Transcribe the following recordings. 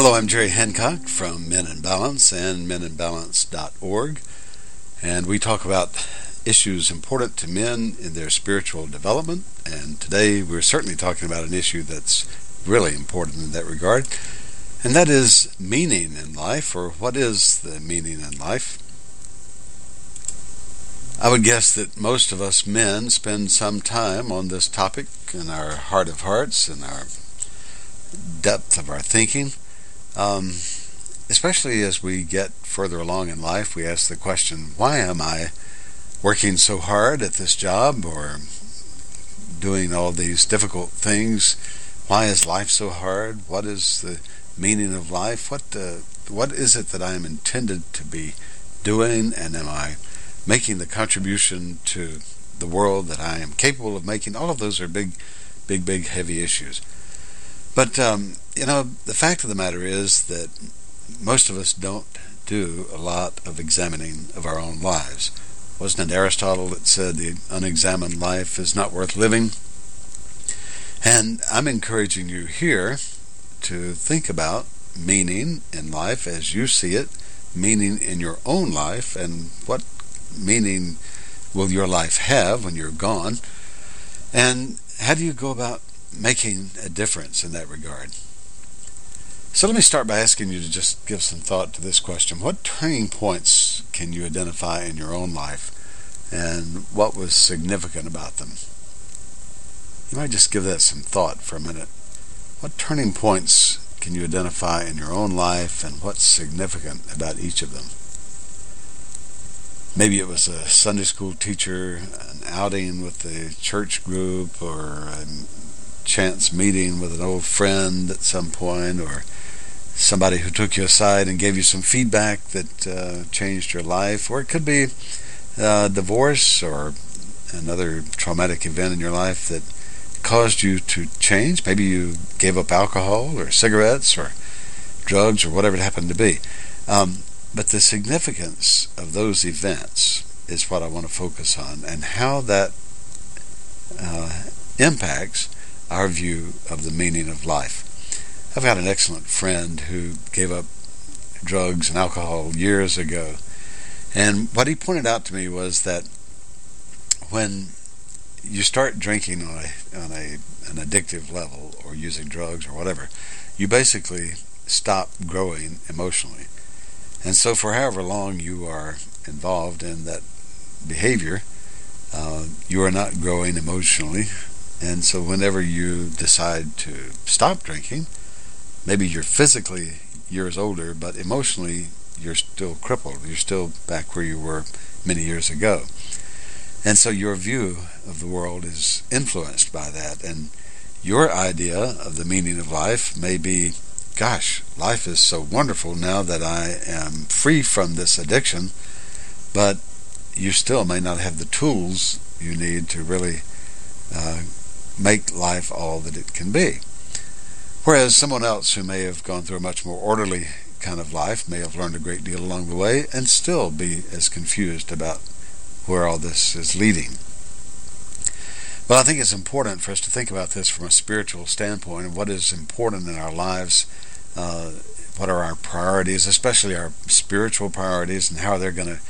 Hello, I'm Jerry Hancock from Men in Balance and meninbalance.org, and we talk about issues important to men in their spiritual development. And today we're certainly talking about an issue that's really important in that regard, and that is meaning in life, or what is the meaning in life? I would guess that most of us men spend some time on this topic in our heart of hearts in our depth of our thinking. Um, especially as we get further along in life, we ask the question, why am I working so hard at this job or doing all these difficult things? Why is life so hard? What is the meaning of life? What uh, what is it that I am intended to be doing, and am I making the contribution to the world that I am capable of making? All of those are big, big, big, heavy issues. But um, you know, the fact of the matter is that most of us don't do a lot of examining of our own lives. Wasn't it Aristotle that said the unexamined life is not worth living? And I'm encouraging you here to think about meaning in life as you see it, meaning in your own life, and what meaning will your life have when you're gone, and how do you go about making a difference in that regard? So let me start by asking you to just give some thought to this question. What turning points can you identify in your own life, and what was significant about them? You might just give that some thought for a minute. What turning points can you identify in your own life and what's significant about each of them? Maybe it was a Sunday school teacher, an outing with the church group, or a chance meeting with an old friend at some point, or somebody who took you aside and gave you some feedback that uh, changed your life, or it could be a divorce or another traumatic event in your life that caused you to change. Maybe you gave up alcohol or cigarettes or drugs or whatever it happened to be. Um, but the significance of those events is what I want to focus on and how that uh, impacts our view of the meaning of life. I've had an excellent friend who gave up drugs and alcohol years ago. And what he pointed out to me was that when you start drinking on a on a an addictive level or using drugs or whatever, you basically stop growing emotionally. And so for however long you are involved in that behavior, uh, you are not growing emotionally. And so whenever you decide to stop drinking, maybe you're physically years older, but emotionally you're still crippled. You're still back where you were many years ago. And so your view of the world is influenced by that. And your idea of the meaning of life may be, gosh, life is so wonderful now that I am free from this addiction, but you still may not have the tools you need to really uh, make life all that it can be. Whereas someone else who may have gone through a much more orderly kind of life may have learned a great deal along the way and still be as confused about where all this is leading. But I think it's important for us to think about this from a spiritual standpoint and what is important in our lives. Uh, what are our priorities, especially our spiritual priorities, and how are they're going to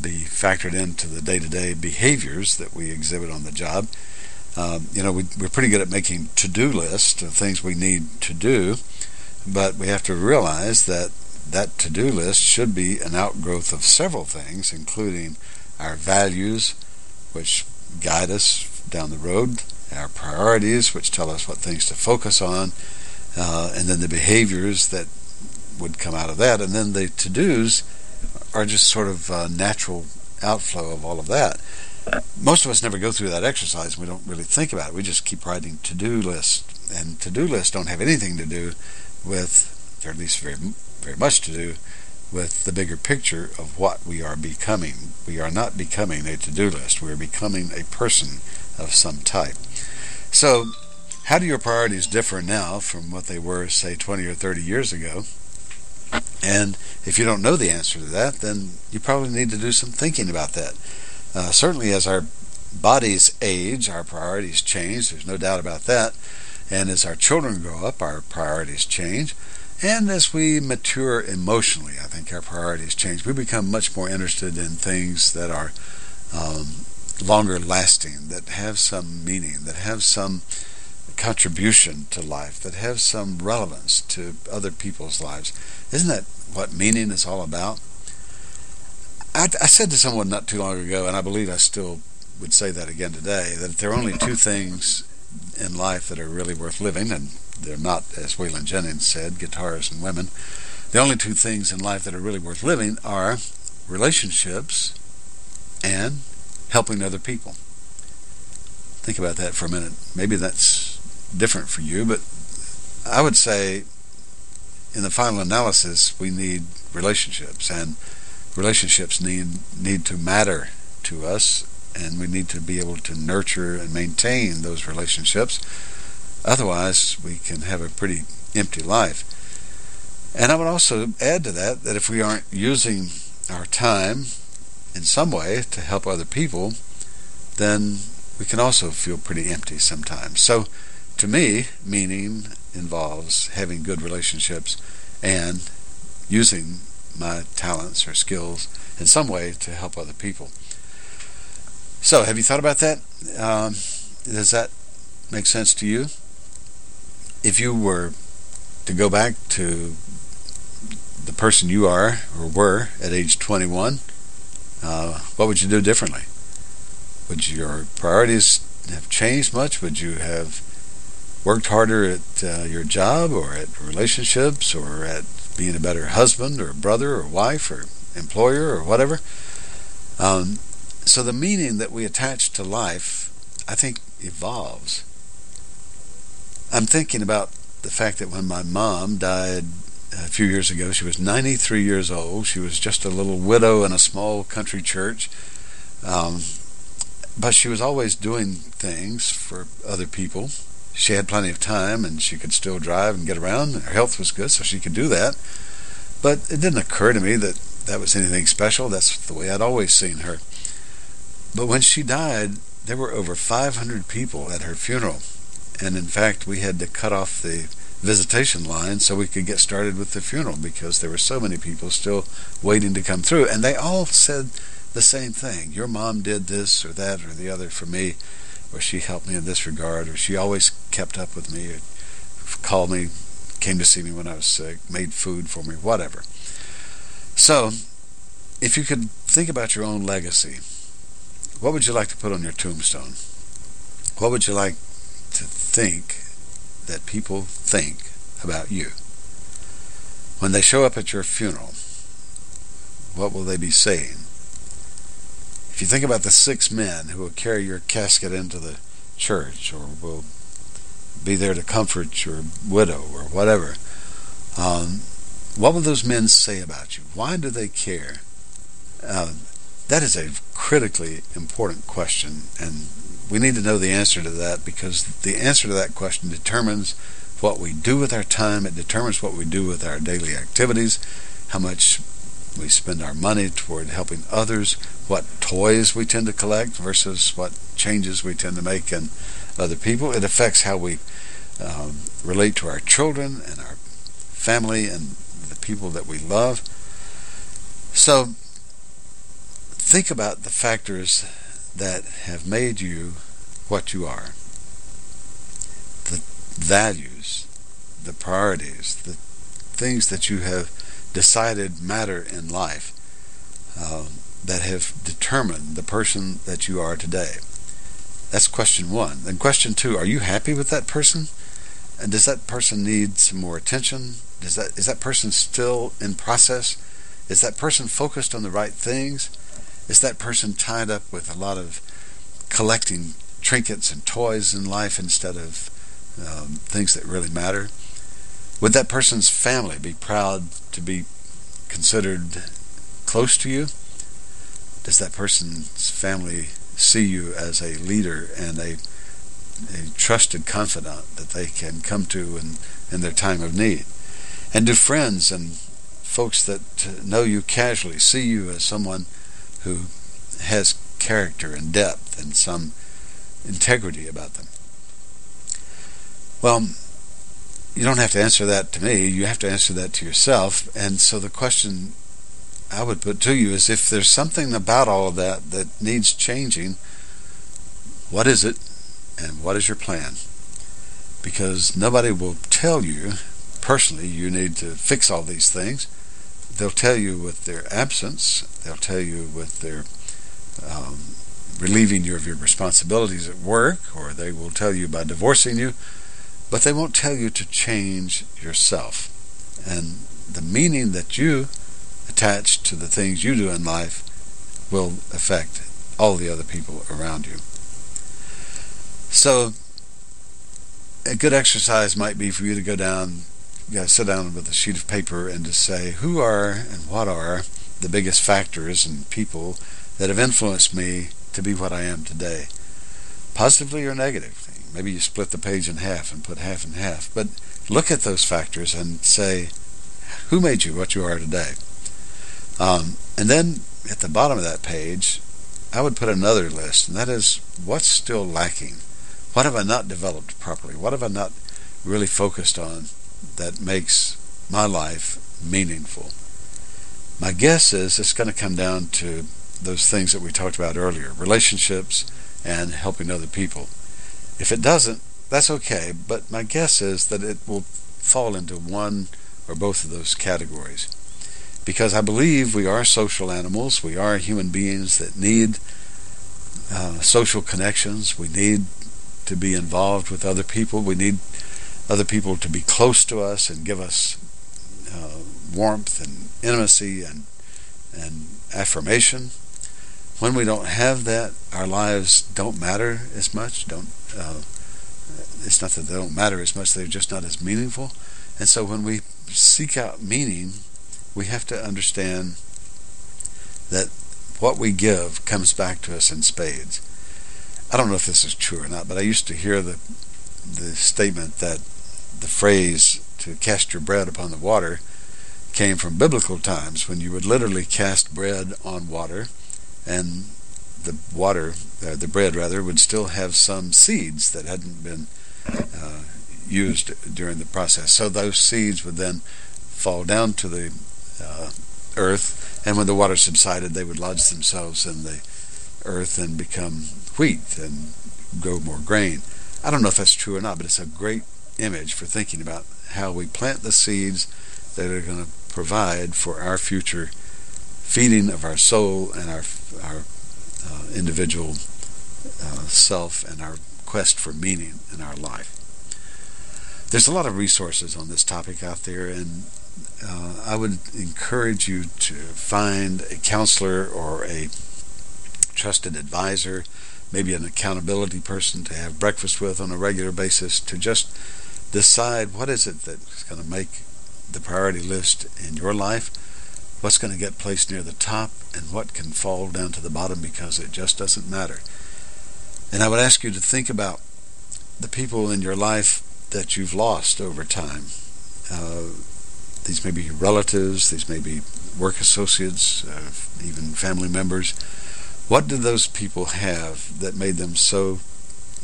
be factored into the day-to-day behaviors that we exhibit on the job. Um, you know, we, we're pretty good at making to-do lists of things we need to do, but we have to realize that that to-do list should be an outgrowth of several things, including our values, which guide us down the road, our priorities, which tell us what things to focus on, uh, and then the behaviors that would come out of that, and then the to-dos are just sort of a natural outflow of all of that. Most of us never go through that exercise. We don't really think about it. We just keep writing to-do lists, and to-do lists don't have anything to do with, or at least very, very much to do with the bigger picture of what we are becoming. We are not becoming a to-do list. We are becoming a person of some type. So, how do your priorities differ now from what they were, say, 20 or 30 years ago? And if you don't know the answer to that, then you probably need to do some thinking about that. Uh, certainly, as our bodies age, our priorities change. There's no doubt about that. And as our children grow up, our priorities change. And as we mature emotionally, I think our priorities change. We become much more interested in things that are um, longer lasting, that have some meaning, that have some contribution to life, that have some relevance to other people's lives. Isn't that what meaning is all about? I, I said to someone not too long ago, and I believe I still would say that again today, that there are only two things in life that are really worth living, and they're not, as Waylon Jennings said, guitars and women. The only two things in life that are really worth living are relationships and helping other people. Think about that for a minute. Maybe that's different for you, but I would say in the final analysis, we need relationships, and relationships need need to matter to us, and we need to be able to nurture and maintain those relationships. Otherwise, we can have a pretty empty life. And I would also add to that that if we aren't using our time in some way to help other people, then we can also feel pretty empty sometimes. So, to me, meaning involves having good relationships and using my talents or skills in some way to help other people. So, have you thought about that? Um, does that make sense to you? If you were to go back to the person you are or were at age 21, uh, what would you do differently? Would your priorities have changed much? Would you have worked harder at uh, your job or at relationships or at being a better husband or brother or wife or employer or whatever? Um, so the meaning that we attach to life, I think, evolves. I'm thinking about the fact that when my mom died a few years ago. She was 93 years old. She was just a little widow in a small country church. Um, but she was always doing things for other people. She had plenty of time and she could still drive and get around. Her health was good, so she could do that. But it didn't occur to me that that was anything special. That's the way I'd always seen her. But when she died, there were over 500 people at her funeral. And in fact, we had to cut off the visitation line so we could get started with the funeral because there were so many people still waiting to come through. And they all said the same thing. Your mom did this or that or the other for me, or she helped me in this regard, or she always kept up with me, called me, came to see me when I was sick, made food for me, whatever. So, if you could think about your own legacy, what would you like to put on your tombstone? What would you like to think that people think about you. When they show up at your funeral, what will they be saying? If you think about the six men who will carry your casket into the church or will be there to comfort your widow or whatever, um, what will those men say about you? Why do they care? Uh, that is a critically important question, and we need to know the answer to that because the answer to that question determines what we do with our time. It determines what we do with our daily activities, how much we spend our money toward helping others, what toys we tend to collect versus what changes we tend to make in other people. It affects how we um, relate to our children and our family and the people that we love. So think about the factors that have made you what you are. The values, the priorities, the things that you have decided matter in life uh, that have determined the person that you are today. That's question one. And question two, are you happy with that person? And does that person need some more attention? Does that is that person still in process? Is that person focused on the right things? Is that person tied up with a lot of collecting trinkets and toys in life instead of um, things that really matter? Would that person's family be proud to be considered close to you? Does that person's family see you as a leader and a, a trusted confidant that they can come to in, in their time of need? And do friends and folks that know you casually see you as someone who has character and depth and some integrity about them. Well, you don't have to answer that to me. You have to answer that to yourself. And so the question I would put to you is if there's something about all of that that needs changing, what is it and what is your plan? Because nobody will tell you personally you need to fix all these things. They'll tell you with their absence, they'll tell you with their um, relieving you of your responsibilities at work, or they will tell you by divorcing you, but they won't tell you to change yourself. And the meaning that you attach to the things you do in life will affect all the other people around you. So, a good exercise might be for you to go down, you gotta sit down with a sheet of paper and to say, who are and what are the biggest factors and people that have influenced me to be what I am today, positively or negatively. Maybe you split the page in half and put half and half, but look at those factors and say, who made you what you are today? Um, and then at the bottom of that page, I would put another list, and that is what's still lacking? What have I not developed properly? What have I not really focused on that makes my life meaningful? My guess is it's going to come down to those things that we talked about earlier relationships and helping other people. If it doesn't, that's okay, but my guess is that it will fall into one or both of those categories. Because I believe we are social animals, we are human beings that need uh, social connections, we need to be involved with other people, we need other people to be close to us and give us uh, warmth and intimacy and and affirmation when we don't have that, our lives don't matter as much. Don't uh, it's not that they don't matter as much; they're just not as meaningful. And so, when we seek out meaning, we have to understand that what we give comes back to us in spades. I don't know if this is true or not, but I used to hear the the statement that the phrase to cast your bread upon the water came from biblical times when you would literally cast bread on water and the water, uh, the bread rather, would still have some seeds that hadn't been uh, used during the process. So those seeds would then fall down to the uh, earth, and when the water subsided, they would lodge themselves in the earth and become wheat and grow more grain. I don't know if that's true or not, but it's a great image for thinking about how we plant the seeds that are going to provide for our future feeding of our soul and our our uh, individual uh, self and our quest for meaning in our life. There's a lot of resources on this topic out there, and uh, I would encourage you to find a counselor or a trusted advisor, maybe an accountability person to have breakfast with on a regular basis to just decide what is it that's going to make the priority list in your life what's going to get placed near the top and what can fall down to the bottom because it just doesn't matter. And I would ask you to think about the people in your life that you've lost over time. Uh, these may be relatives, these may be work associates, uh, even family members. What did those people have that made them so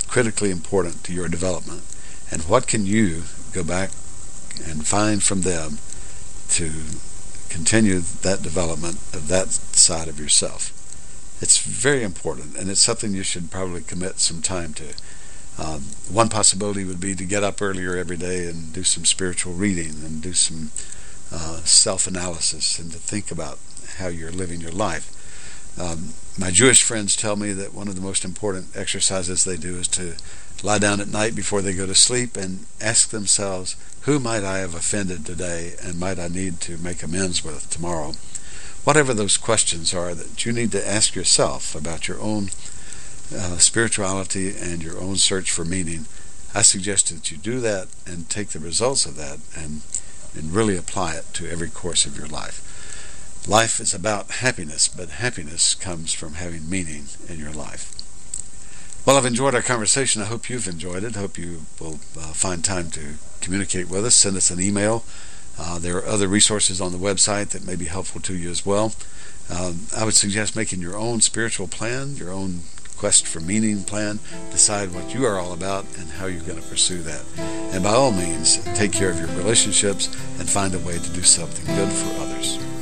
critically important to your development? And what can you go back and find from them to continue that development of that side of yourself. It's very important, and it's something you should probably commit some time to. Um, one possibility would be to get up earlier every day and do some spiritual reading and do some uh, self-analysis and to think about how you're living your life. Um, my Jewish friends tell me that one of the most important exercises they do is to lie down at night before they go to sleep and ask themselves, who might I have offended today and might I need to make amends with tomorrow? Whatever those questions are that you need to ask yourself about your own uh, spirituality and your own search for meaning, I suggest that you do that and take the results of that and, and really apply it to every course of your life. Life is about happiness, but happiness comes from having meaning in your life. Well, I've enjoyed our conversation. I hope you've enjoyed it. I hope you will uh, find time to communicate with us. Send us an email. Uh, there are other resources on the website that may be helpful to you as well. Um, I would suggest making your own spiritual plan, your own quest for meaning plan. Decide what you are all about and how you're going to pursue that. And by all means, take care of your relationships and find a way to do something good for others.